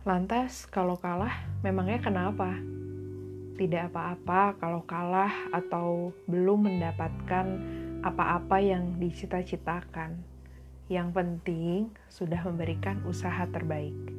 Lantas, kalau kalah, memangnya kenapa? Tidak apa-apa kalau kalah atau belum mendapatkan apa-apa yang dicita-citakan. Yang penting sudah memberikan usaha terbaik.